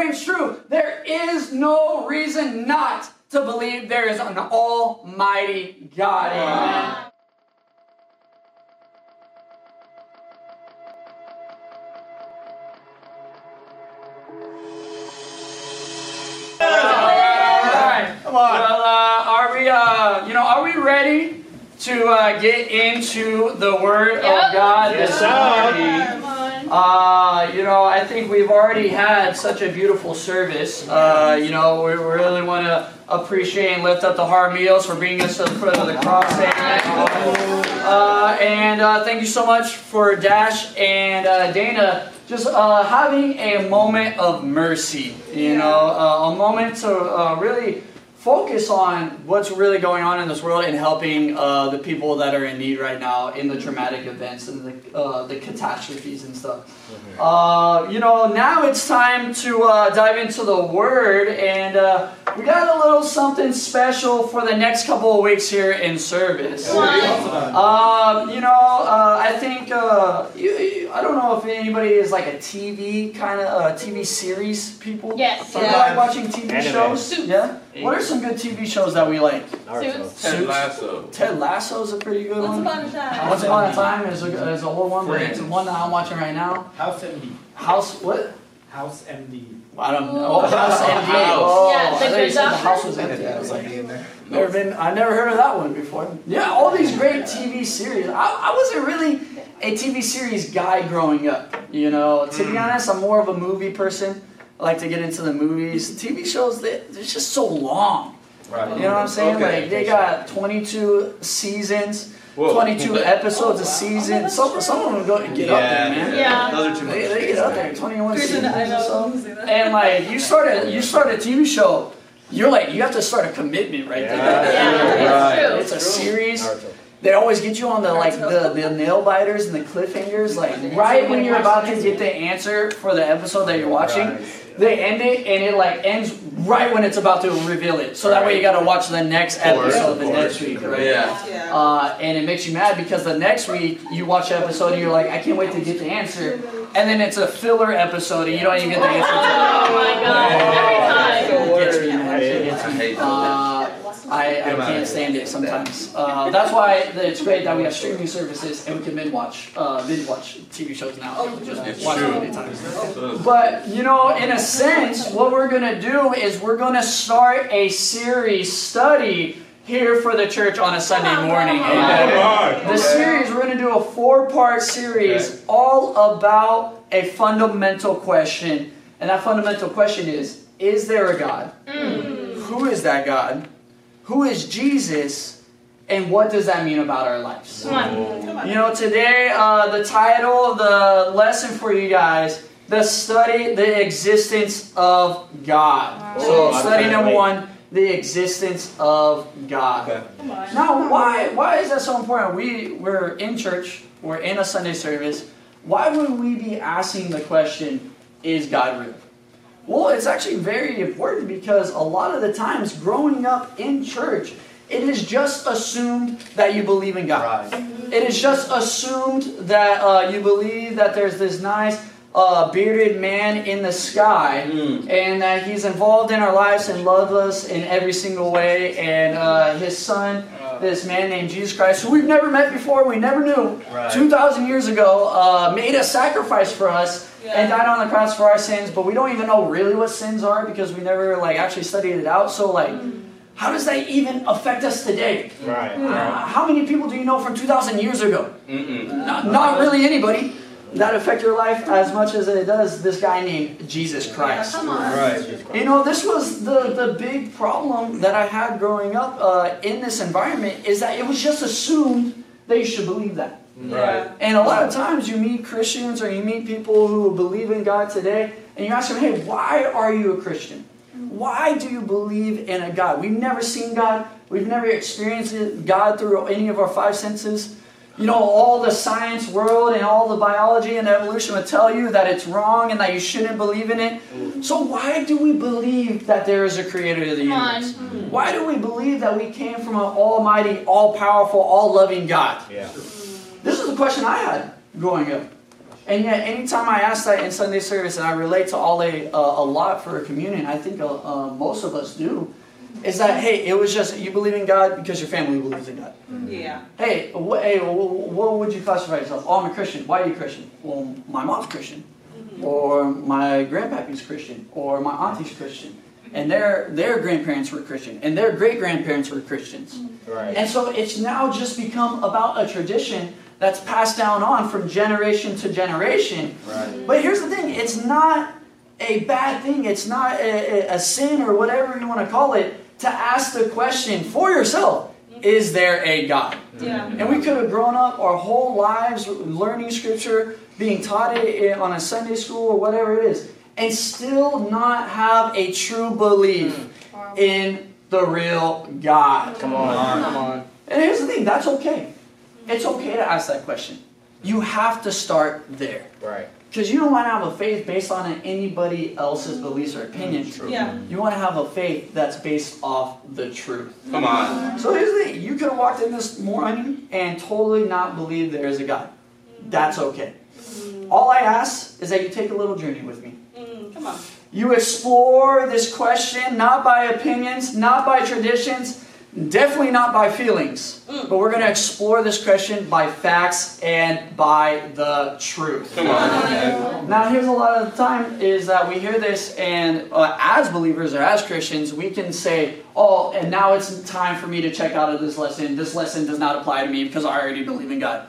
rings true. There is no reason not to believe there is an almighty God. Amen. Come on. Uh, are we, uh, you know, are we ready to uh, get into the Word of God Yes, this sir. morning? Uh, you know, I think we've already had such a beautiful service. Uh, you know, we really want to appreciate and lift up the Heart Meals for bringing us to the foot of the cross. Uh, and uh, thank you so much for Dash and uh, Dana just uh, having a moment of mercy. You know, a moment to really focus on what's really going on in this world and helping uh, the people that are in need right now in the traumatic events and the, uh, the catastrophes and stuff. Uh, you know, now it's time to uh, dive into the Word, and uh, we got a little something special for the next couple of weeks here in service. Come. Um, you know, uh, I think uh, you, you- I don't know if anybody is like a TV kind of uh, TV series people. Yes. Some Yeah. like watching TV Anime. shows. Yeah. What are some good TV shows that we like? Suits. Ted Suits. Lasso. Ted Lasso's a pretty good Once one. upon a time. Once Upon a Time is a, is a old one, but it's Friends. one that I'm watching right now. House MD. House what? House MD. I don't know. Oh, House MD. House. Oh, Yeah, the I thought you good said the doctor. house was empty. I was like, never been. I never heard of that one before. Yeah, all these great TV series. I, I wasn't really a TV series guy growing up. You know, to be hmm. honest, I'm more of a movie person. I like to get into the movies. TV shows, they, they're just so long. Right. You know what I'm saying? Okay. Like they got 22 seasons, Whoa. 22 episodes a season. Some some of them go and get up there, man. Yeah. Those are too much. They, they get up there, 21 seasons I or know. so. Don't say that. And like you start a you start a TV show, you're like you have to start a commitment right there. Yeah, Right. it's It's a series. They always get you on the like the, the nail biters and the cliffhangers, like right when you're about to get the answer for the episode that you're watching. They end it and it like ends right when it's about to reveal it. So that way you gotta watch the next episode of the next week, right? Yeah. Yeah. Uh, and it makes you mad because the next week you watch the episode and you're like, I can't wait to get the answer. And then it's a filler episode and you don't even get the answer. Oh my god. Every time. It gets me, man. It gets I me. hate that. Uh, I, I can't stand it sometimes. Uh, that's why it's great that we have streaming services and we can binge watch, uh, binge watch TV shows now. Just It's watch true. them anytime. But you know, in a sense, what we're gonna do is we're gonna start a series study here for the church on a Sunday morning. Amen. The series, we're going to do a four part series all about a fundamental question. And that fundamental question is Is there a God? Who is that God? Who is Jesus? And what does that mean about our lives? Come on. Come on. You know, today, uh, the title of the lesson for you guys, the study, the existence of God. So, Oh, study number one, the existence of God. Okay. Come on. Now, why why is that so important? We we're in church, we're in a Sunday service. Why would we be asking the question, "Is God real?" Well, it's actually very important because a lot of the times, growing up in church, it is just assumed that you believe in God. It is just assumed that uh, you believe that there's this nice uh, bearded man in the sky Mm. and that he's involved in our lives and loves us in every single way. And uh, his son, this man named Jesus Christ, who we've never met before, we never knew, Right. 2,000 years ago, uh, made a sacrifice for us and died on the cross for our sins. But we don't even know really what sins are because we never like actually studied it out. So like, how does that even affect us today? Right. Uh, how many people do you know from 2,000 years ago? Mm-mm. Not, not really anybody that affect your life as much as it does this guy named Jesus Christ. Come on. Right. You know, this was the, the big problem that I had growing up uh, in this environment is that it was just assumed that you should believe that. Right. And a lot of times you meet Christians or you meet people who believe in God today and you ask them, hey, why are you a Christian? Why do you believe in a God? We've never seen God. We've never experienced God through any of our five senses. You know, all the science world and all the biology and evolution would tell you that it's wrong and that you shouldn't believe in it. So why do we believe that there is a creator of the Come on. universe? Why do we believe that we came from an almighty, all-powerful, all-loving God? Yeah. This is the question I had growing up. And yet, anytime I ask that in Sunday service, and I relate to all a, uh, a lot for a communion, I think uh, uh, most of us do, is that hey, it was just you believe in God because your family believes in God. Yeah. Hey, what, hey, what would you classify yourself? Oh, I'm a Christian. Why are you Christian? Well, my mom's Christian, mm-hmm. or my grandpappy's Christian, or my auntie's Christian, and their their grandparents were Christian, and their great grandparents were Christians. Mm-hmm. Right. And so it's now just become about a tradition that's passed down on from generation to generation. Right. But here's the thing it's not a bad thing, it's not a, a- a sin or whatever you want to call it to ask the question for yourself is there a God? Yeah. And we could have grown up our whole lives learning scripture, being taught it eh, on a Sunday school or whatever it is, and still not have a true belief hmm. in the real God. Come on. Come on. And here's the thing that's okay. It's okay to ask that question. You have to start there. Right. Because you don't want to have a faith based on anybody else's beliefs or opinions. Yeah. You want to have a faith that's based off the truth. Come on. So here's the thing you could have walked in this morning and totally not believe there is a God. That's okay. All I ask is that you take a little journey with me. Mm, come on. You explore this question not by opinions, not by traditions, definitely not by feelings, but we're going to explore this question by facts and by the truth. Come on. Now, here's a lot of the time is that we hear this, and uh, as believers or as Christians, we can say, "Oh, and now it's time for me to check out of this lesson. This lesson does not apply to me because I already believe in God."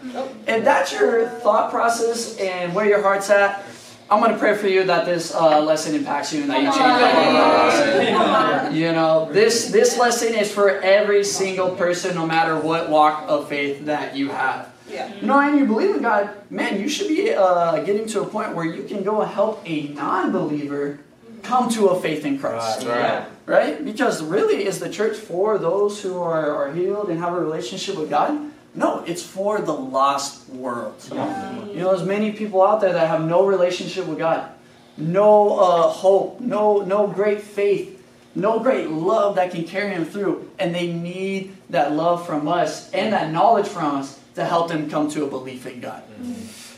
And that's your thought process and where your heart's at, I'm going to pray for you that this uh, lesson impacts you and that you change that thought. You know, this this lesson is for every single person, no matter what walk of faith that you have. Yeah. You know, and you believe in God, man, you should be uh, getting to a point where you can go help a non-believer come to a faith in Christ. Right. Right? Because really, is the church for those who are, are healed and have a relationship with God? No, it's for the lost world. You know, there's many people out there that have no relationship with God, no uh, hope, no no great faith, no great love that can carry them through, and they need that love from us and that knowledge from us to help them come to a belief in God.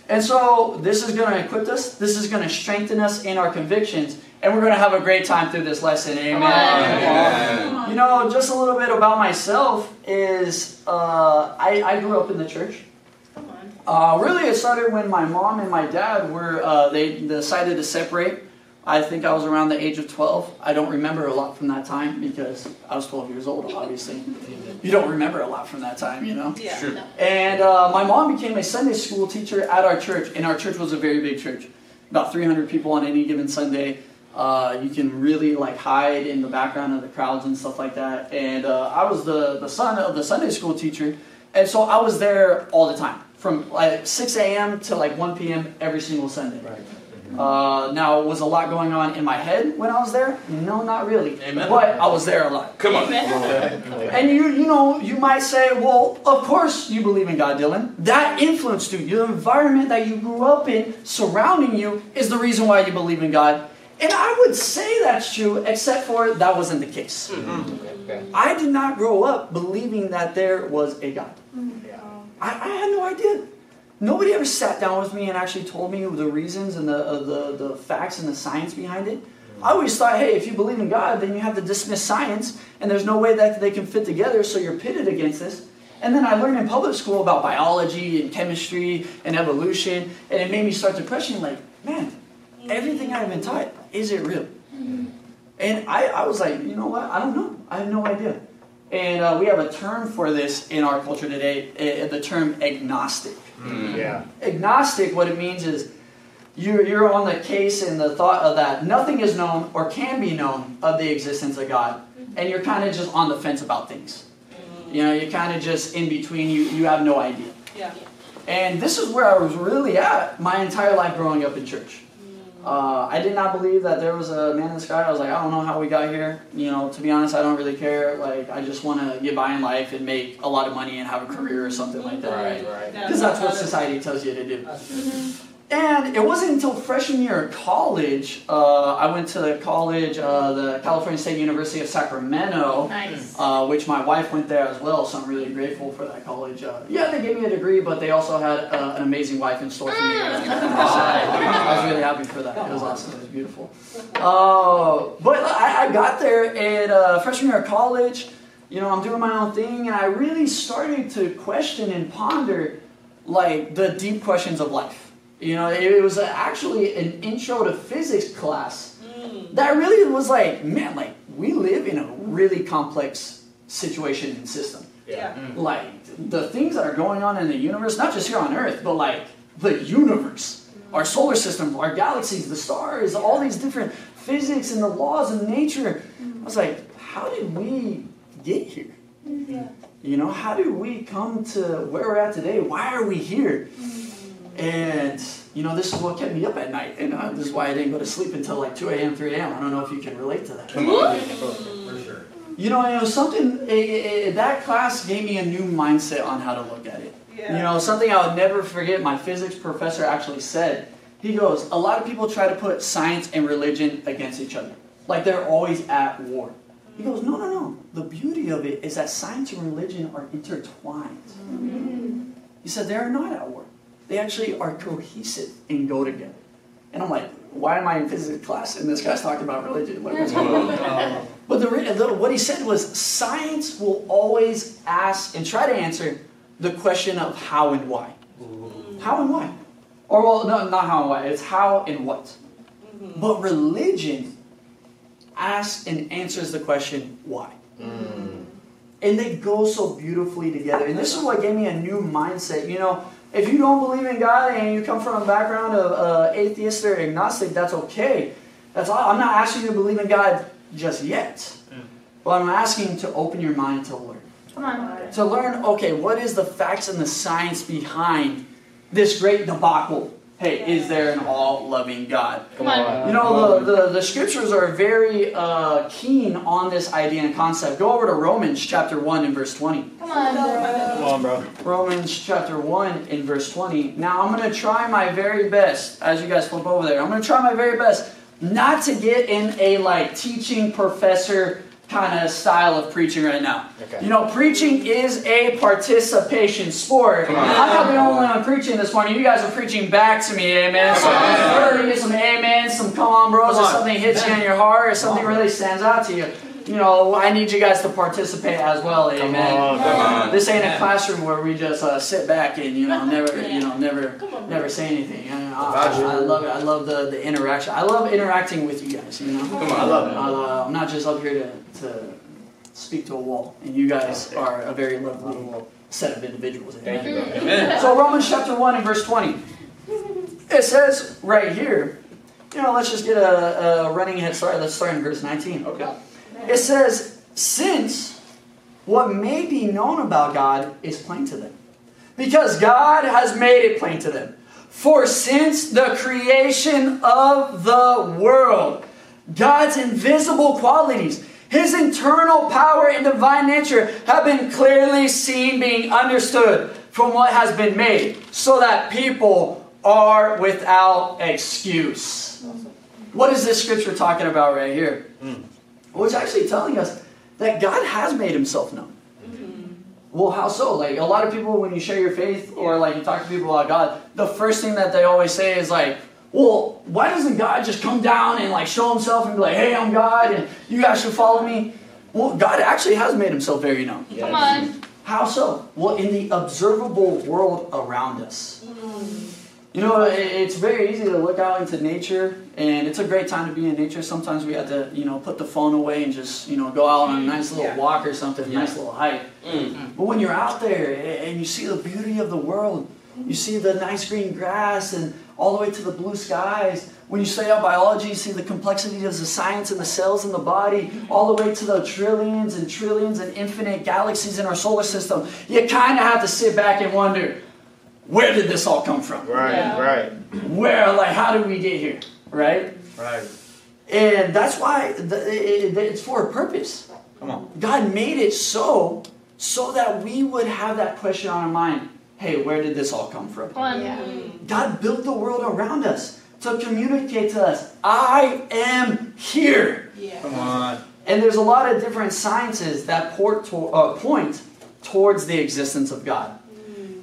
And so this is going to equip us. This is going to strengthen us in our convictions, and we're going to have a great time through this lesson. Amen. Amen. You know, just a little bit about myself is uh, I, I grew up in the church. Come on. Uh, really, it started when my mom and my dad were uh, they decided to separate. I think I was around the age of 12. I don't remember a lot from that time because I was 12 years old. Obviously, you don't remember a lot from that time, you know. Yeah. Sure. And uh, my mom became a Sunday school teacher at our church, and our church was a very big church, about 300 people on any given Sunday. Uh, you can really like hide in the background of the crowds and stuff like that. And uh, I was the the son of the Sunday school teacher, and so I was there all the time, from like 6 a.m. to like 1 p.m. every single Sunday. Uh, now, was a lot going on in my head when I was there? No, not really. Amen. But I was there a lot. Come on. And you, you know, you might say, well, of course you believe in God, Dylan. That influenced you. Your environment that you grew up in, surrounding you, is the reason why you believe in God. And I would say that's true, except for that wasn't the case. Okay. I did not grow up believing that there was a God. I, I had no idea. Nobody ever sat down with me and actually told me the reasons and the, uh, the, the facts and the science behind it. I always thought, hey, if you believe in God, then you have to dismiss science, and there's no way that they can fit together, so you're pitted against this. And then I learned in public school about biology and chemistry and evolution, and it made me start to question, like, man, everything I've been taught, is it real? And I, I was like, you know what? I don't know. I have no idea. And uh, we have a term for this in our culture today, uh, the term agnostic. Yeah. Agnostic, what it means is you're, you're on the case and the thought of that nothing is known or can be known of the existence of God. And you're kind of just on the fence about things. You know, you're kind of just in between, you, you have no idea. Yeah. And this is where I was really at my entire life growing up in church. Uh, I did not believe that there was a man in the sky. I was like, I don't know how we got here. You know, to be honest, I don't really care. Like, I just want to get by in life and make a lot of money and have a career or something like that. Right. Right. Because that's what society tells you to do. And it wasn't until freshman year of college, uh, I went to the college, uh, the California State University of Sacramento, Nice. uh, which my wife went there as well, so I'm really grateful for that college. Uh, yeah, they gave me a degree, but they also had uh, an amazing wife in store for me. I was really happy for that. It was awesome. It was beautiful. Uh, but I, I got there at uh, freshman year of college. You know, I'm doing my own thing, and I really started to question and ponder like the deep questions of life. You know, it was uh, actually an intro to physics class mm. that really was like, man, like we live in a really complex situation and system. Yeah. Mm. Like the things that are going on in the universe, not just here on Earth, but like the universe, mm. our solar system, our galaxies, the stars, all these different physics and the laws of nature. I was like, how did we get here? Yeah. You know, how did we come to where we're at today? Why are we here? And you know, this is what kept me up at night, and uh, this is why I didn't go to sleep until like 2 a.m., 3 a.m. I don't know if you can relate to that. Come on. For sure. You know, it was something. eh, eh, that class gave me a new mindset on how to look at it. You know, something I would never forget. My physics professor actually said. He goes, a lot of people try to put science and religion against each other, like they're always at war. He goes, no, no, no. The beauty of it is that science and religion are intertwined. He said they are not at war. They actually are cohesive and go together. And I'm like, why am I in physics class and this guy's talking about religion? Going on? But the, what he said was science will always ask and try to answer the question of how and why. How and why? Or, well, no, not how and why, it's how and what. But religion asks and answers the question why. Mm. And they go so beautifully together. And this is what gave me a new mindset. You know, if you don't believe in God and you come from a background of uh, atheist or agnostic, that's okay. That's all. I'm not asking you to believe in God just yet. But I'm asking to open your mind to learn. Come on. To learn, okay, what is the facts and the science behind this great debacle? Hey, is there an all loving God? Come on. You know, the, the, the scriptures are very uh, keen on this idea and concept. Go over to Romans chapter 1 and verse 20. Come on, bro. Come on, bro. Romans chapter 1 in verse 20. Now, I'm going to try my very best, as you guys flip over there, I'm going to try my very best not to get in a like teaching professor kind of style of preaching right now. Okay. You know, preaching is a participation sport. I'm not the only one preaching this morning. You guys are preaching back to me, amen. So I'm to get some amen, some come on bros, Come or something hits you in your heart, or something really stands out to you. You know, I need you guys to participate as well, amen. on, come on. This ain't a classroom where we just uh, sit back and you know never you know never never say anything. You know, I, I, I love it. I love the, the interaction. I love interacting with you guys. You know, Come on. I love it. uh, I'm not just up here to, to speak to a wall, and you guys are a very lovely set of individuals. Amen. Thank you. Amen. So Romans chapter 1 and verse 20. It says right here, you know, let's just get a, a running head start. Let's start in verse 19. Okay. It says, since what may be known about God is plain to them. Because God has made it plain to them. For since the creation of the world, God's invisible qualities, His internal power and divine nature have been clearly seen, being understood from what has been made, so that people are without excuse. What is this scripture talking about right here? Mm. Well, it's actually telling us that God has made Himself known. Mm-hmm. Well, how so? Like a lot of people, when you share your faith or like you talk to people about God, the first thing that they always say is like, "Well, why doesn't God just come down and like show Himself and be like, hey, I'm God, and you guys should follow me?" Well, God actually has made Himself very known. Come on. How so? Well, in the observable world around us. Mm. You know, it's very easy to look out into nature, and it's a great time to be in nature. Sometimes we have to, you know, put the phone away and just, you know, go out on a mm. nice little Yeah. walk or something, nice little hike. Mm. But when you're out there and you see the beauty of the world, you see the nice green grass and all the way to the blue skies. When you study out biology, you see the complexity of the science and the cells in the body, all the way to the trillions and trillions and infinite galaxies in our solar system. You kind of have to sit back and wonder, where did this all come from? Right, Yeah. right, Where, like, how did we get here? Right? right. And that's why the, it, it- it's for a purpose. Come on. God made it so, so that we would have that question on our mind. hey, where did this all come from? Come. Yeah. God built the world around us to communicate to us, I am here. Yeah. Come on. And there's a lot of different sciences that port to, uh, point towards the existence of God.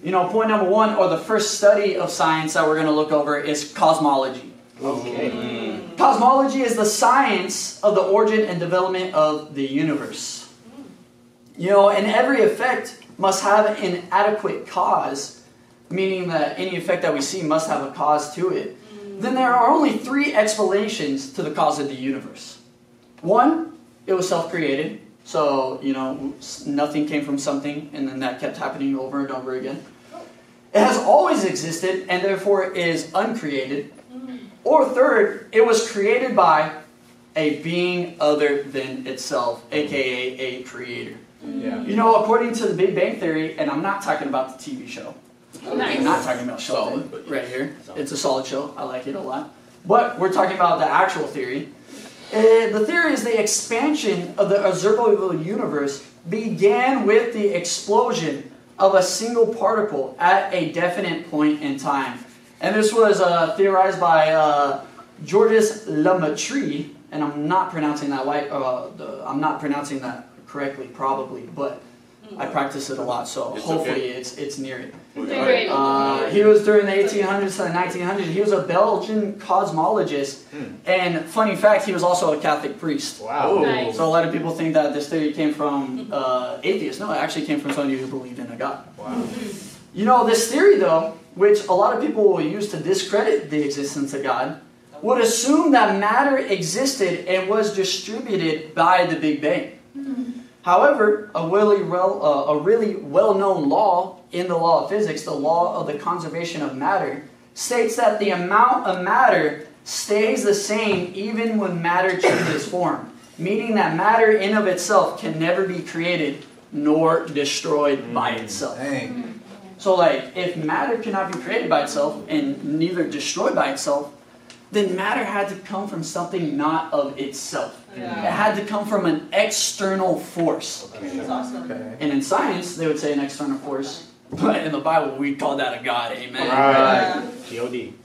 You know, point number one, or the first study of science that we're going to look over, is cosmology. Okay. Mm. Cosmology is the science of the origin and development of the universe. You know, and every effect must have an adequate cause, meaning that any effect that we see must have a cause to it. Mm. Then there are only three explanations to the cause of the universe. One, it was self created. So, you know, nothing came from something, and then that kept happening over and over again. It has always existed, and therefore is uncreated. Or third, it was created by a being other than itself, aka a creator. Yeah. You know, according to the Big Bang Theory, and I'm not talking about the TV show. I'm not talking about Sheldon Solid, but- right here. Solid. It's a solid show. I like it a lot. But we're talking about the actual theory. Uh, the theory is the expansion of the observable universe began with the explosion of a single particle at a definite point in time. And this was uh, theorized by uh, Georges Lemaitre, and I'm not pronouncing that right. Uh, the, I'm not pronouncing that correctly, probably, but I practice it a lot, so It's hopefully okay. it's it's near it. Doing. Uh, he was during the 1800s to the 1900s. He was a Belgian cosmologist, Hmm. and funny fact, he was also a Catholic priest. Wow. Nice. So a lot of people think that this theory came from uh, atheists. No, it actually came from somebody who believed in a God. Wow. You know, this theory, though, which a lot of people will use to discredit the existence of God, would assume that matter existed and was distributed by the Big Bang. However, a really, well, uh, a really well-known law in the law of physics, the law of the conservation of matter, states that the amount of matter stays the same even when matter changes form, meaning that matter in of itself can never be created nor destroyed by itself. Dang. So, like, if matter cannot be created by itself and neither destroyed by itself, then matter had to come from something not of itself. It had to come from an external force. Okay. And in science, they would say an external force, but in the Bible, we call that a God. Amen. Right. God.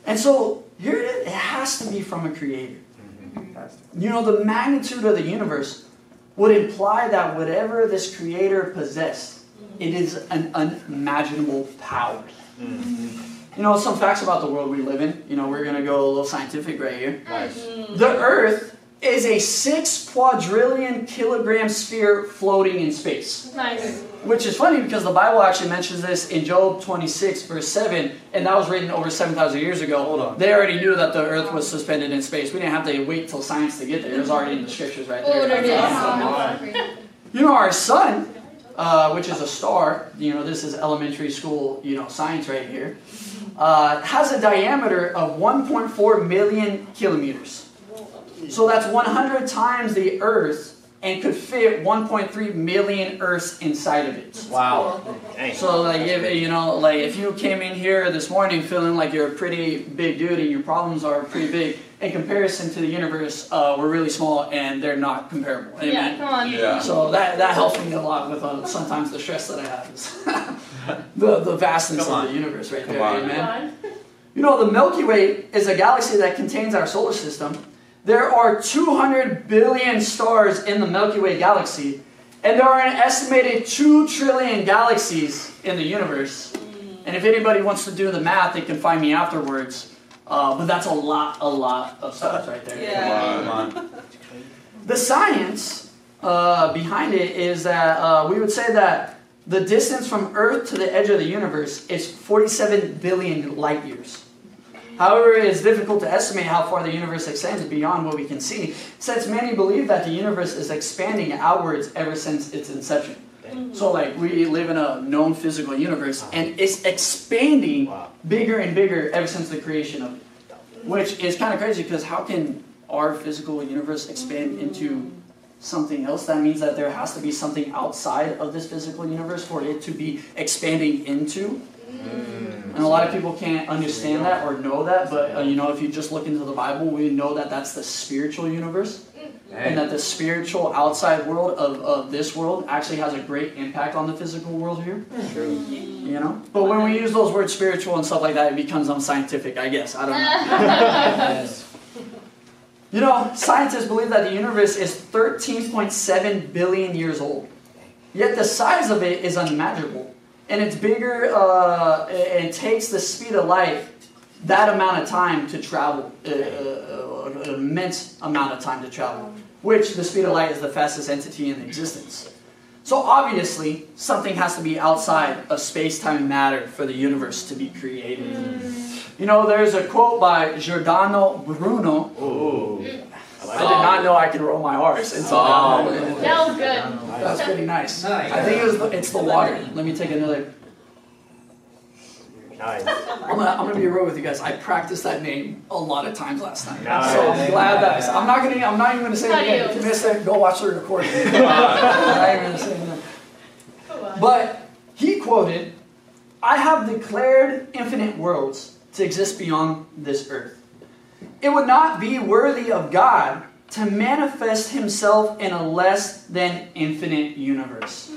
And so here it is. It has to be from a creator. Mm-hmm. You know, the magnitude of the universe would imply that whatever this creator possessed, mm-hmm. it is an unimaginable power. Mm-hmm. You know, some facts about the world we live in. You know, we're going to go a little scientific right here. Nice. Mm-hmm. The Earth is a six quadrillion kilogram sphere floating in space. Nice. Which is funny because the Bible actually mentions this in Job 26, verse 7, and that was written over 7,000 years ago. Hold on. They already knew that the earth was suspended in space. We didn't have to wait till science to get there. It was already in the scriptures right Oh, there there. it is. You know, our sun, uh, which is a star, you know, this is elementary school, you know, science right here, uh, has a diameter of 1.4 million kilometers. So that's 100 times the Earth and could fit 1.3 million Earths inside of it. Wow. So like if you know like if you came in here this morning feeling like you're a pretty big dude and your problems are pretty big in comparison to the universe, uh, we're really small and they're not comparable. Amen. Yeah, come on. Yeah. So that, that helps me a lot with uh, sometimes the stress that I have is the, the vastness of the universe right Come there. on. Amen. You know, the Milky Way is a galaxy that contains our solar system. There are 200 billion stars in the Milky Way galaxy, and there are an estimated 2 trillion galaxies in the universe. And if anybody wants to do the math, they can find me afterwards. Uh, but that's a lot, a lot of stars right there. Come on. Come on. The science uh, behind it is that uh, we would say that the distance from Earth to the edge of the universe is 47 billion light years. However, it is difficult to estimate how far the universe extends beyond what we can see, since many believe that the universe is expanding outwards ever since its inception. So, like, we live in a known physical universe, and it's expanding bigger and bigger ever since the creation of it. Which is kind of crazy because how can our physical universe expand into something else? That means that there has to be something outside of this physical universe for it to be expanding into. And a lot of people can't understand that or know that, but uh, you know, if you just look into the Bible, we know that that's the spiritual universe. And that the spiritual outside world of, of this world actually has a great impact on the physical world here. True. You know? But when we use those words spiritual and stuff like that, it becomes unscientific, I guess. I don't know. You know, scientists believe that the universe is 13.7 billion years old. Yet the size of it is unimaginable. And it's bigger, uh, it takes the speed of light that amount of time to travel, uh, uh, an immense amount of time to travel, which the speed of light is the fastest entity in existence. So obviously, something has to be outside of space, time, and matter for the universe to be created. Mm. You know, there's a quote by Giordano Bruno. Ooh. I I did not know I could roll my R's oh. until that That was good. That's pretty nice. Nice. I think it was the, it's the water. Let me take another. Nice. I'm gonna, I'm gonna be real with you guys. I practiced that name a lot of times last night. Nice. So I'm glad that I'm not gonna. I'm not even gonna say it again. If you missed it, go watch the recording. I'm not even gonna say it again. But he quoted, I have declared infinite worlds to exist beyond this earth. It would not be worthy of God to manifest himself in a less than infinite universe.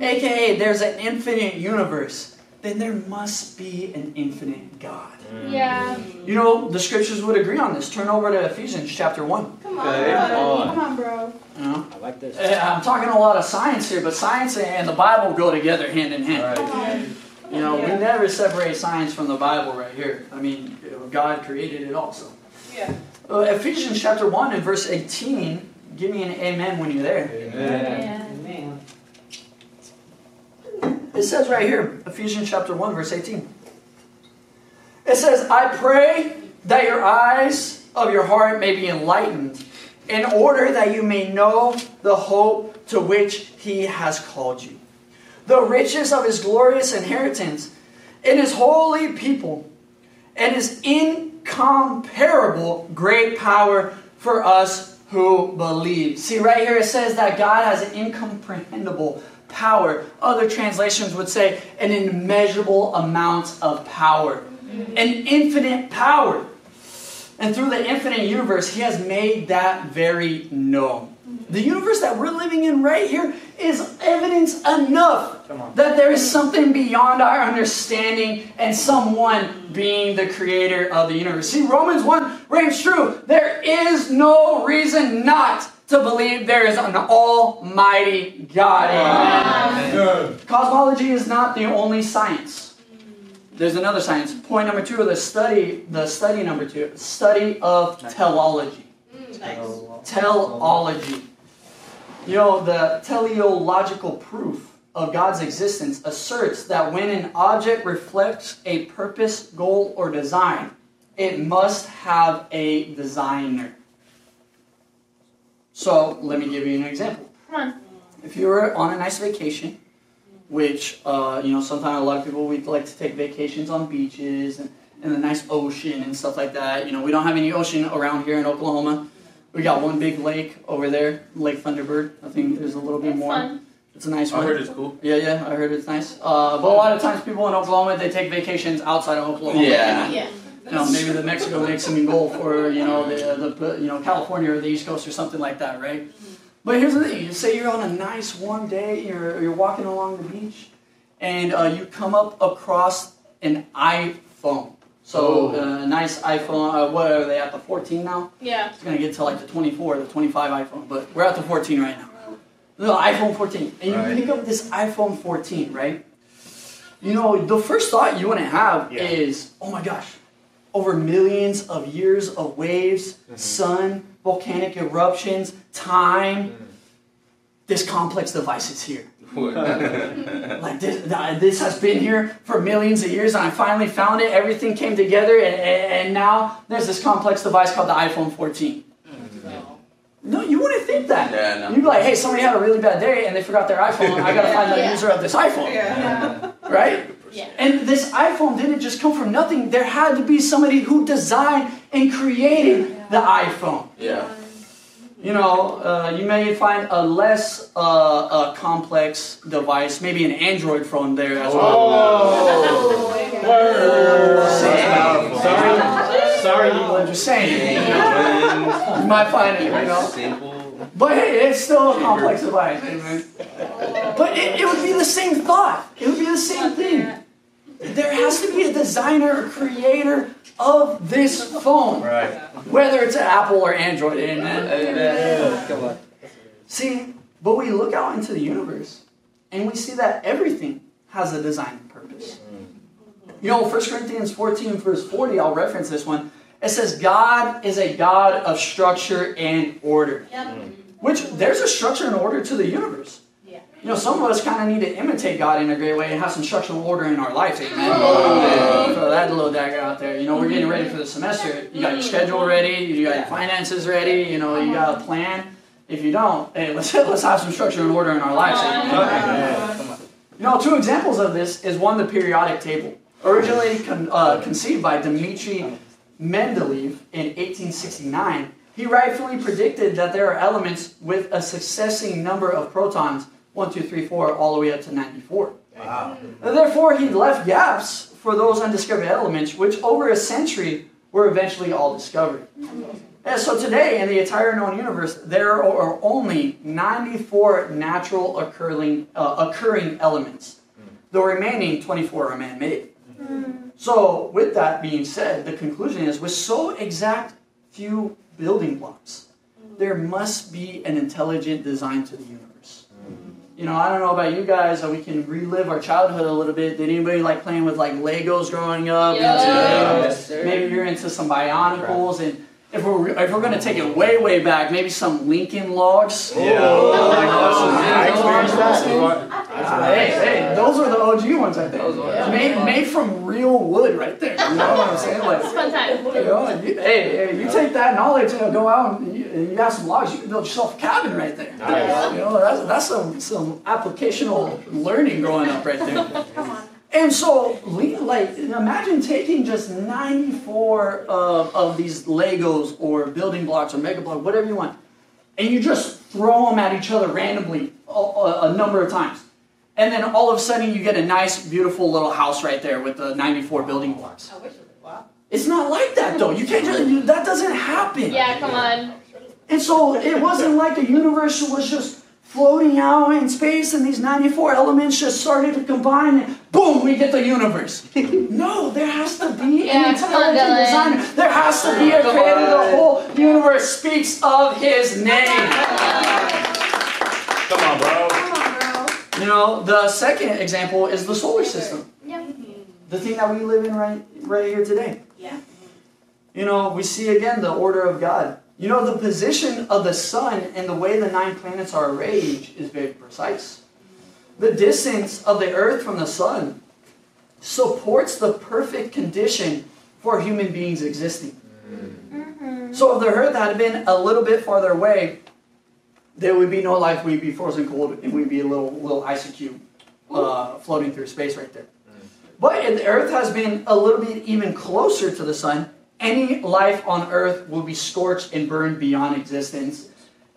AKA, there's an infinite universe, then there must be an infinite God. Yeah. You know, the scriptures would agree on this. Turn over to Ephesians chapter 1. Come on, Okay. bro. Come on, bro. You know? I like this. Eh, I'm talking a lot of science here, but science and the Bible go together hand in hand. Come on. You know, we never separate science from the Bible right here. I mean, God created it also. Yeah. Uh, Ephesians chapter 1 and verse 18. Give me an amen when you're there. Yeah. Amen. It says right here, Ephesians chapter 1, verse 18. It says, I pray that your eyes of your heart may be enlightened, in order that you may know the hope to which he has called you, the riches of his glorious inheritance in his holy people, and his incomparable great power for us who believe. See, right here it says that God has an incomprehensible power. Other translations would say an immeasurable amount of power, mm-hmm. an infinite power. And through the infinite universe, He has made that very known. Mm-hmm. The universe that we're living in right here is evidence enough that there is something beyond our understanding and someone being the creator of the universe. See, Romans 1 reigns true. There is no reason not to believe there is an almighty God. Amen. Cosmology is not the only science. There's another science. Point number two of the study, the study number two, study of teleology. Teleology. You know, the teleological proof of God's existence asserts that when an object reflects a purpose, goal, or design, it must have a designer. So, let me give you an example. Come on. If you were on a nice vacation, which, uh, you know, sometimes a lot of people, we like to take vacations on beaches and, and the nice ocean and stuff like that. You know, we don't have any ocean around here in Oklahoma. We got one big lake over there, Lake Thunderbird. I think there's a little bit It's more. fun. It's a nice I one. I heard it's cool. Yeah, yeah, I heard it's nice. Uh, but a lot of times people in Oklahoma, they take vacations outside of Oklahoma. Yeah. Yeah. You know, maybe the Mexico makes them in goal for, you know, the, the, you know, California or the East Coast or something like that, right? But here's the thing. You say you're on a nice warm day, you're, you're walking along the beach, and uh, you come up across an iPhone. So uh, a nice iPhone, uh, what are they at, the 14 now? Yeah. It's gonna get to like the 24, the 25 iPhone, but we're at the 14 right now. The iPhone 14, and you Right. pick up this iPhone 14, right? You know, the first thought you want to have Yeah. is, oh my gosh, over millions of years of waves, mm-hmm. sun, volcanic eruptions, time. Mm-hmm. This complex device is here. Like this, this has been here for millions of years, and I finally found it. Everything came together, and, and and now there's this complex device called the iPhone 14. Mm-hmm. No, you wouldn't think that. Yeah, no. You'd be like, hey, somebody had a really bad day and they forgot their iPhone. I gotta find the Yeah. user of this iPhone, Yeah. right? Yeah. And this iPhone didn't just come from nothing. There had to be somebody who designed and created the iPhone. Yeah. You know, uh, you may find a less uh, uh, complex device, maybe an Android phone there as well. Oh. Sorry, sorry, sorry, I'm just saying. You might find it, you know. Simple. But hey, it's still a complex device, man. But it, it would be the same thought. It would be the same thing. There has to be a designer or creator of this phone, Right. whether it's Apple or Android. Eh, Amen. Eh, Amen. Come on. See, but we look out into the universe and we see that everything has a design purpose. Mm-hmm. You know, 1 Corinthians 14, verse 40, I'll reference this one. It says, God is a God of structure and order. Yep. Which there's a structure and order to the universe. Yeah. You know, some of us kind of need to imitate God in a great way and have some structural order in our lives. Amen. Throw that little dagger out there. You know, we're getting ready for the semester. You got your schedule ready. You got your finances ready. You know, you got a plan. If you don't, hey, let's let's have some structure and order in our lives. Amen. You know, two examples of this is one, the periodic table, originally con- uh, conceived by Dmitri Mendeleev in 1869. He rightfully predicted that there are elements with a successing number of protons, 1, 2, 3, 4, all the way up to 94. Wow. And therefore, he left gaps for those undiscovered elements, which over a century were eventually all discovered. And so today, in the entire known universe, there are only 94 natural occurring, uh, occurring elements. The remaining 24 are man-made. So, with that being said, the conclusion is with so exact few building blocks, there must be an intelligent design to the universe. You know, I don't know about you guys, we can relive our childhood a little bit. Did anybody like playing with like Legos growing up? Yeah. Into Legos? Yes. Maybe you're into some Bionicles, and if we're if we're gonna take it way way back, maybe some Lincoln Logs. Yeah. I experienced that. Hey, hey, those are the OG ones, I think. Those ones. Made made from real wood, right there. You know what I'm saying? Like, It's fun time. you know, you, hey, hey, you take that knowledge and go out and you, and you have some logs, you can build yourself a cabin right there. Nice. You know, that's, that's some, some applicational learning growing up right there. Come on. And so, like, imagine taking just 94 of, of these Legos or building blocks or Mega Bloks, whatever you want, and you just throw them at each other randomly a, a, a number of times. And then all of a sudden, you get a nice, beautiful little house right there with the 94 building blocks. I wish it was wow. It's not like that, though. You can't just, you, that doesn't happen. Yeah, come on. And so it wasn't like the universe was just floating out in space and these 94 elements just started to combine and boom, we get the universe. no, there has to be Yeah, an come on, intelligent designer. There has to be a creator. The whole universe speaks of his name. Come on, bro. Come on, bro. You know, the second example is the solar system. Yep. The thing that we live in right, right here today. Yeah. You know, we see again the order of God. You know, the position of the sun and the way the nine planets are arranged is very precise. The distance of the earth from the sun supports the perfect condition for human beings existing. Mm-hmm. So if the earth had been a little bit farther away, there would be no life. We'd be frozen cold and we'd be a little little ice cube uh, floating through space right there. But if the earth has been a little bit even closer to the sun, any life on earth will be scorched and burned beyond existence.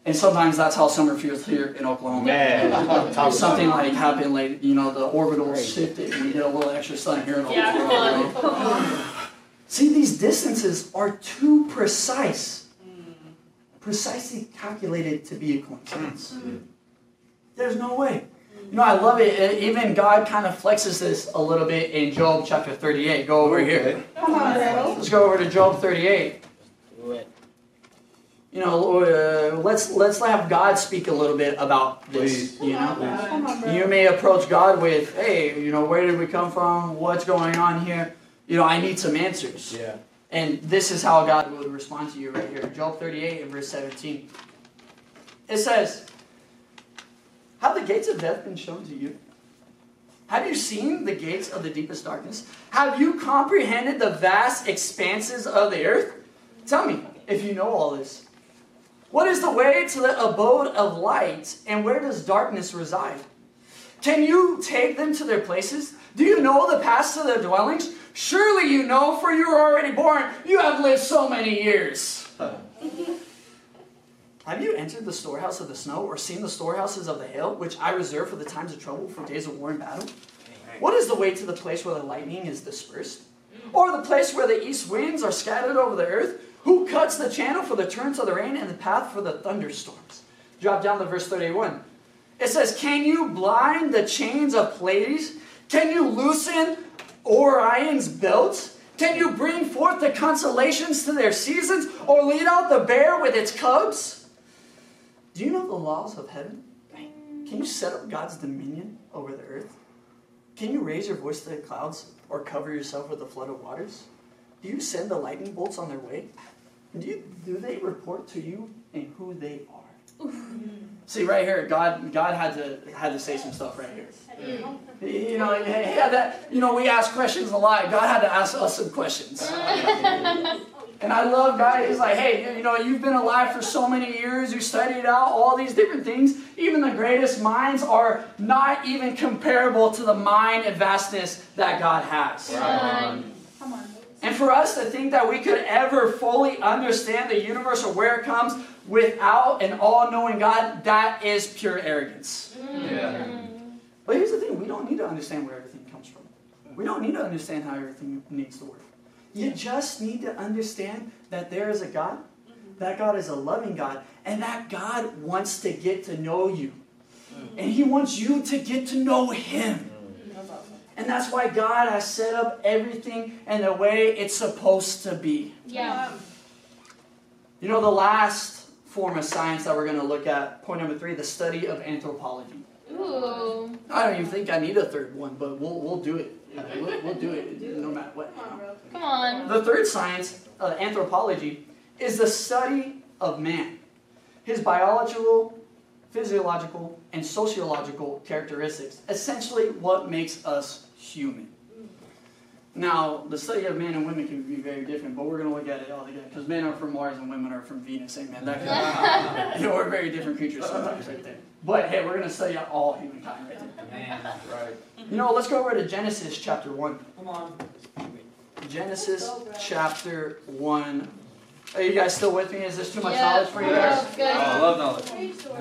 And sometimes that's how summer feels here in Oklahoma. Man. Talk Something like happened, like you know, the orbital shifted, and we get a little extra sun here in Yeah, come Oklahoma. on. Come on. See, these distances are too precise, precisely calculated to be a coincidence. There's no way. You know, I love it. Uh, Even God kind of flexes this a little bit in Job chapter 38. Go over here. Come on, bro. Let's go over to Job 38. You know, uh, let's let's have God speak a little bit about this. You know, Come on, bro. you may approach God with, "Hey, you know, where did we come from? What's going on here? You know, I need some answers." Yeah. And this is how God would respond to you right here. Job 38 and verse 17. It says, Have the gates of death been shown to you? Have you seen the gates of the deepest darkness? Have you comprehended the vast expanses of the earth? Tell me if you know all this. What is the way to the abode of light, and where does darkness reside? Can you take them to their places? Do you know the paths to their dwellings? Surely you know, for you are already born. You have lived so many years. Have you entered the storehouse of the snow, or seen the storehouses of the hail, which I reserve for the times of trouble, for days of war and battle? What is the way to the place where the lightning is dispersed? Or the place where the east winds are scattered over the earth? Who cuts the channel for the turns of the rain and the path for the thunderstorms? Drop down to verse 31. It says, Can you blind the chains of Pleiades? Can you loosen Orion's belt? Can you bring forth the constellations to their seasons or lead out the bear with its cubs? Do you know the laws of heaven? Can you set up God's dominion over the earth? Can you raise your voice to the clouds or cover yourself with a flood of waters? Do you send the lightning bolts on their way? Do, you, do they report to you and who they are? See right here, God God had to had to say some stuff right here. You know, he had that. You know, we ask questions a lot. God had to ask us some questions. And I love God. He's like, hey, you know, you've been alive for so many years. You studied out all these different things. Even the greatest minds are not even comparable to the mind and vastness that God has. Come on. And for us to think that we could ever fully understand the universe or where it comes without an all-knowing God, that is pure arrogance. Yeah. But here's the thing: we don't need to understand where everything comes from. We don't need to understand how everything needs to work. You just need to understand that there is a God, that God is a loving God, and that God wants to get to know you. And He wants you to get to know Him. And that's why God has set up everything in the way it's supposed to be. Yeah. You know, the last form of science that we're going to look at, point number three, the study of anthropology. Ooh. I don't even think I need a third one, but we'll, we'll do it. We'll, we'll do it no matter what. Come on. The third science, uh, anthropology, is the study of man, his biological, physiological, and sociological characteristics. Essentially, what makes us human. Now, the study of men and women can be very different, but we're going to look at it all together because men are from Mars and women are from Venus. Amen. That can, you know, we're very different creatures sometimes, right there. But hey, we're going to study all humankind right there. Man. Right. You know, let's go over to Genesis chapter 1. Come on. Genesis chapter 1. Are you guys still with me? Is this too much Yeah. knowledge for you guys? Oh. I love knowledge.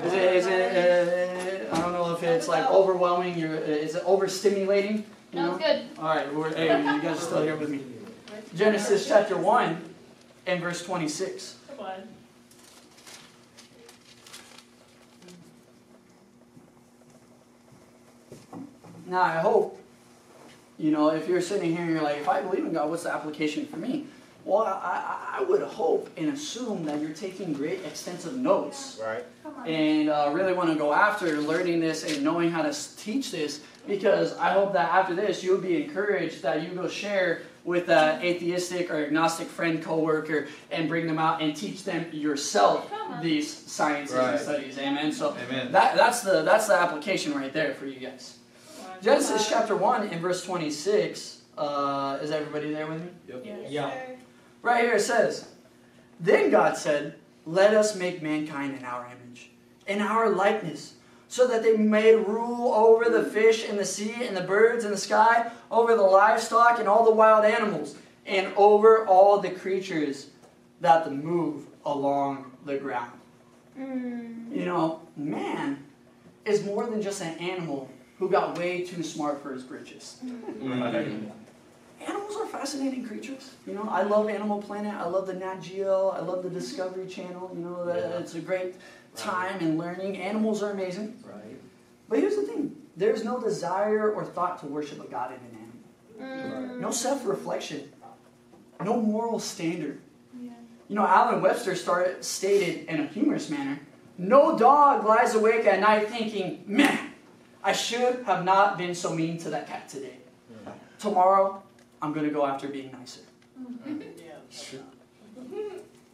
Is it, is it uh, I don't know if it's like overwhelming, you're, is it overstimulating? You No, know? it's good. Alright, we're, hey, you guys are still here with me. Genesis chapter 1 and verse 26. Come on. Now, I hope, you know, if you're sitting here and you're like, if I believe in God, what's the application for me? Well, I, I, I would hope and assume that you're taking great extensive notes Right. Come on. and uh, really want to go after learning this and knowing how to teach this because I hope that after this you'll be encouraged that you go share with an atheistic or agnostic friend, coworker, and bring them out and teach them yourself these sciences Right. and studies. Amen. So Amen. that, that's the that's the application right there for you guys. Genesis chapter one and verse twenty six. Uh, is everybody there with me? Yep. Yeah. Right here it says, Then God said, Let us make mankind in our image, in our likeness, so that they may rule over the fish in the sea and the birds in the sky, over the livestock and all the wild animals, and over all the creatures that move along the ground. Mm. You know, man is more than just an animal who got way too smart for his britches. Animals are fascinating creatures. You know, I love Animal Planet. I love the Nat Geo. I love the Discovery Channel. You know, that Yeah. it's a great time and learning. Animals are amazing. Right. But here's the thing: there's no desire or thought to worship a god in an animal. Mm. No self-reflection. No moral standard. Yeah. You know, Alan Webster started, stated in a humorous manner No dog lies awake at night thinking, man, I should have not been so mean to that cat today. Tomorrow, I'm going to go after being nicer.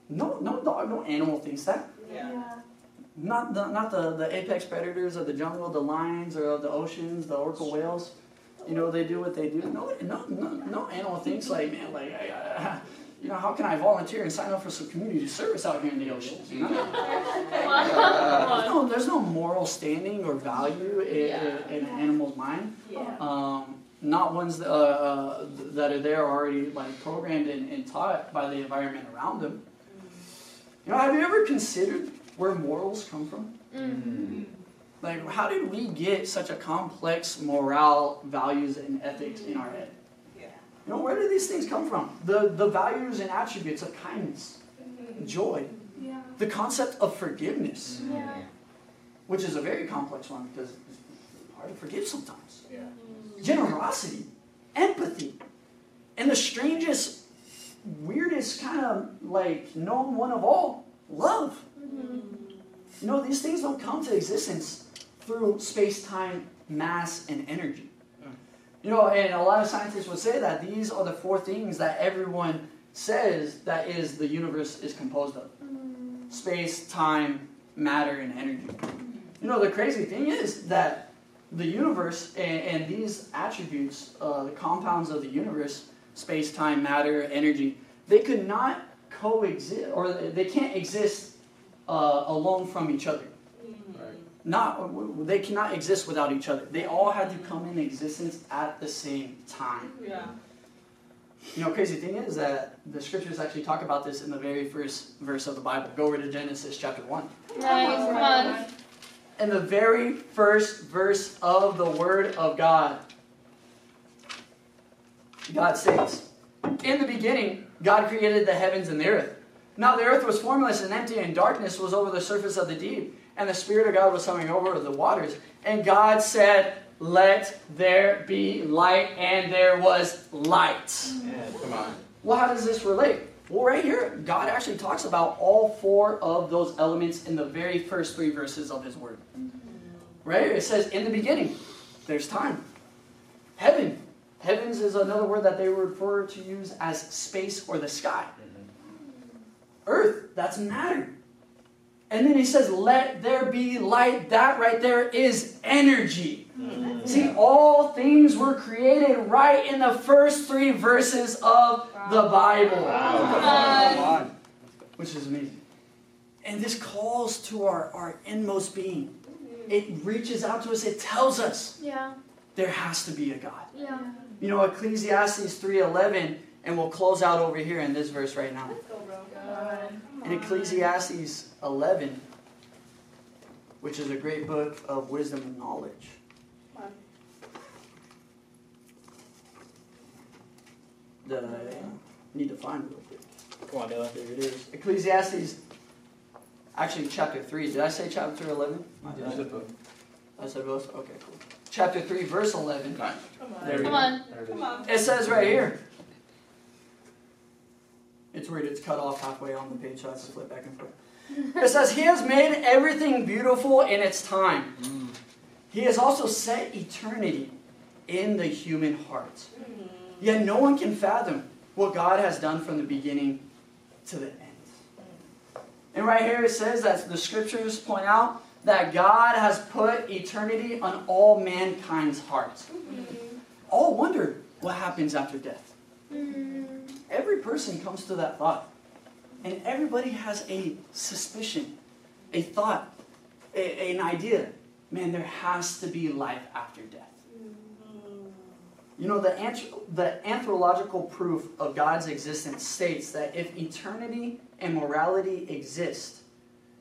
No, no dog, no animal thinks that. Yeah. Not the, not the, the apex predators of the jungle, the lions or of the oceans, the orca whales. You know, they do what they do. No, no, no, no animal thinks like, man, like, I, uh, you know, how can I volunteer and sign up for some community service out here in the oceans? You know? Uh, no, there's no moral standing or value in, in an animal's mind. Yeah. Um, not ones that, uh, uh, that are there already like programmed and, and taught by the environment around them. You know, have you ever considered where morals come from? Mm. Like, how did we get such a complex morale, values, and ethics in our head? You know, where do these things come from? The, the values and attributes of kindness, mm-hmm. joy, Yeah. the concept of forgiveness, mm-hmm. Yeah. which is a very complex one because it's hard to forgive sometimes. Yeah. Generosity, empathy, and the strangest, weirdest kind of like known one of all, love. You know, these things don't come to existence through space, time, mass, and energy. You know, and a lot of scientists would say that these are the four things that everyone says that is the universe is composed of space, time, matter, and energy. You know, the crazy thing is that the universe and, and these attributes, uh, the compounds of the universe, space, time, matter, energy, they could not coexist, or they can't exist uh, alone from each other. Not, they cannot exist without each other. They all had to come in existence at the same time. Yeah. You know, crazy thing is that the scriptures actually talk about this in the very first verse of the Bible. Go over to Genesis chapter 1. Nice. Come on. In the very first verse of the Word of God, God says, In the beginning, God created the heavens and the earth. Now the earth was formless and empty, and darkness was over the surface of the deep, and the Spirit of God was coming over the waters. And God said, Let there be light, and there was light. Yeah, come on. Well, how does this relate? Well, right here, God actually talks about all four of those elements in the very first three verses of His Word. Right? It says, in the beginning, there's time. Heaven. Heavens is another word that they refer to use as space or the sky. Earth, that's matter. And then he says, let there be light. That right there is energy. Mm-hmm. See, all things were created right in the first three verses of the Bible, Come on. which is amazing. And this calls to our, our inmost being. It reaches out to us, it tells us Yeah. there has to be a God. Yeah. You know, Ecclesiastes 3.11, and we'll close out over here in this verse right now. Let's go, bro. In Ecclesiastes 11, which is a great book of wisdom and knowledge. That I need to find real quick. Come on, Dylan. There it is. Ecclesiastes, actually chapter 3. Did I say chapter 11? There's the book. I said both? Okay, cool. Chapter 3, verse 11. Come on. There Come on. There it Come on. It says right here. It's weird, it's cut off halfway on the page, so I have to flip back and forth. It says, He has made everything beautiful in its time. Mm. He has also set eternity in the human heart. Mm. Yet no one can fathom what God has done from the beginning to the end. Mm. And right here it says that the scriptures point out that God has put eternity on all mankind's hearts. Mm-hmm. All wonder what happens after death. Mm-hmm. Every person comes to that thought. And everybody has a suspicion, a thought, a, an idea. Man, there has to be life after death. Mm-hmm. You know, the, antro- the anthropological proof of God's existence states that if eternity and morality exist,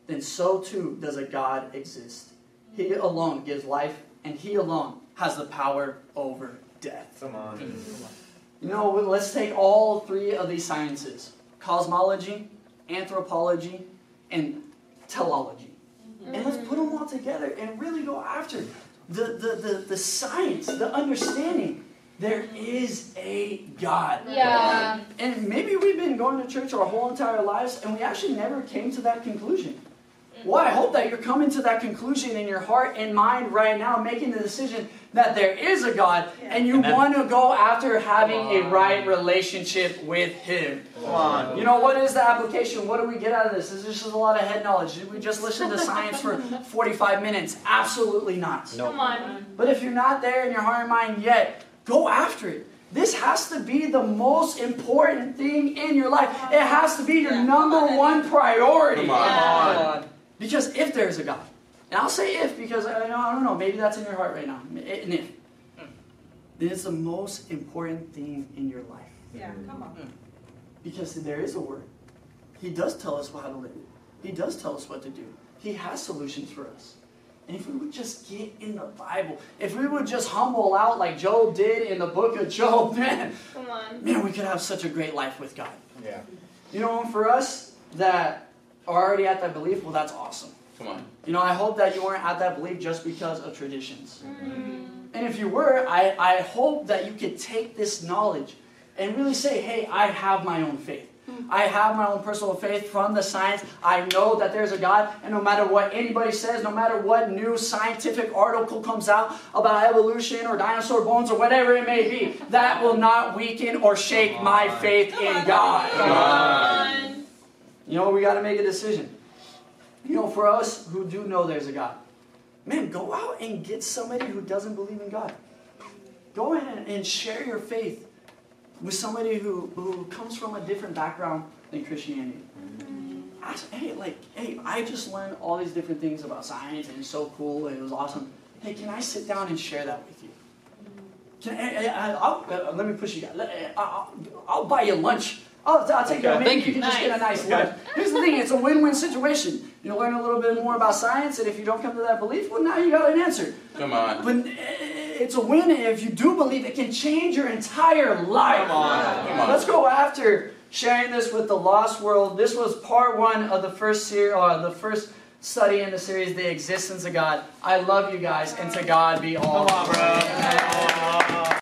then so too does a God exist. He alone gives life, and He alone has the power over death. Come on. Mm-hmm. You know, let's take all three of these sciences cosmology, anthropology, and teleology. And let's put them all together and really go after the, the, the, the science, the understanding. There is a God. Yeah. And maybe we've been going to church our whole entire lives and we actually never came to that conclusion. Well, I hope that you're coming to that conclusion in your heart and mind right now, making the decision that there is a God and you Amen. want to go after having a right relationship with Him. Come on. You know, what is the application? What do we get out of this? Is this just a lot of head knowledge? Did we just listen to science for 45 minutes? Absolutely not. No. Come on. But if you're not there in your heart and mind yet, go after it. This has to be the most important thing in your life. It has to be your number one priority. Come on. Yeah. Because if there's a God, and I'll say if because I, I don't know, maybe that's in your heart right now, and if, hmm. then it's the most important thing in your life. Yeah, come on. Hmm. Because there is a word. He does tell us how to live. He does tell us what to do. He has solutions for us. And if we would just get in the Bible, if we would just humble out like Job did in the book of Job, man, Come on. man, we could have such a great life with God. Yeah. You know, for us that are already at that belief, well, that's awesome. Come on. You know, I hope that you weren't at that belief just because of traditions. Mm. And if you were, I, I hope that you could take this knowledge and really say, hey, I have my own faith. I have my own personal faith from the science. I know that there's a God, and no matter what anybody says, no matter what new scientific article comes out about evolution or dinosaur bones or whatever it may be, that will not weaken or shake my faith in God. You know, we got to make a decision. You know, for us who do know there's a God, man, go out and get somebody who doesn't believe in God. Go ahead and share your faith with somebody who, who comes from a different background than Christianity. Mm-hmm. Ask, hey, like, hey, I just learned all these different things about science and it's so cool and it was awesome. Hey, can I sit down and share that with you? Mm-hmm. Can I, I, I'll, uh, let me push you guys. Uh, I'll, I'll buy you lunch. I'll, I'll take you. Okay. Maybe Thank you you. can just get a nice lunch. Here's the thing: it's a win-win situation. You learn a little bit more about science, and if you don't come to that belief, well, now you got an answer. Come on. But uh, it's a win if you do believe it can change your entire life. Come on. Come on. Let's go after sharing this with the lost world. This was part one of the first ser- uh, the first study in the series, The Existence of God. I love you guys, and to God be all. Come on, bro. glory.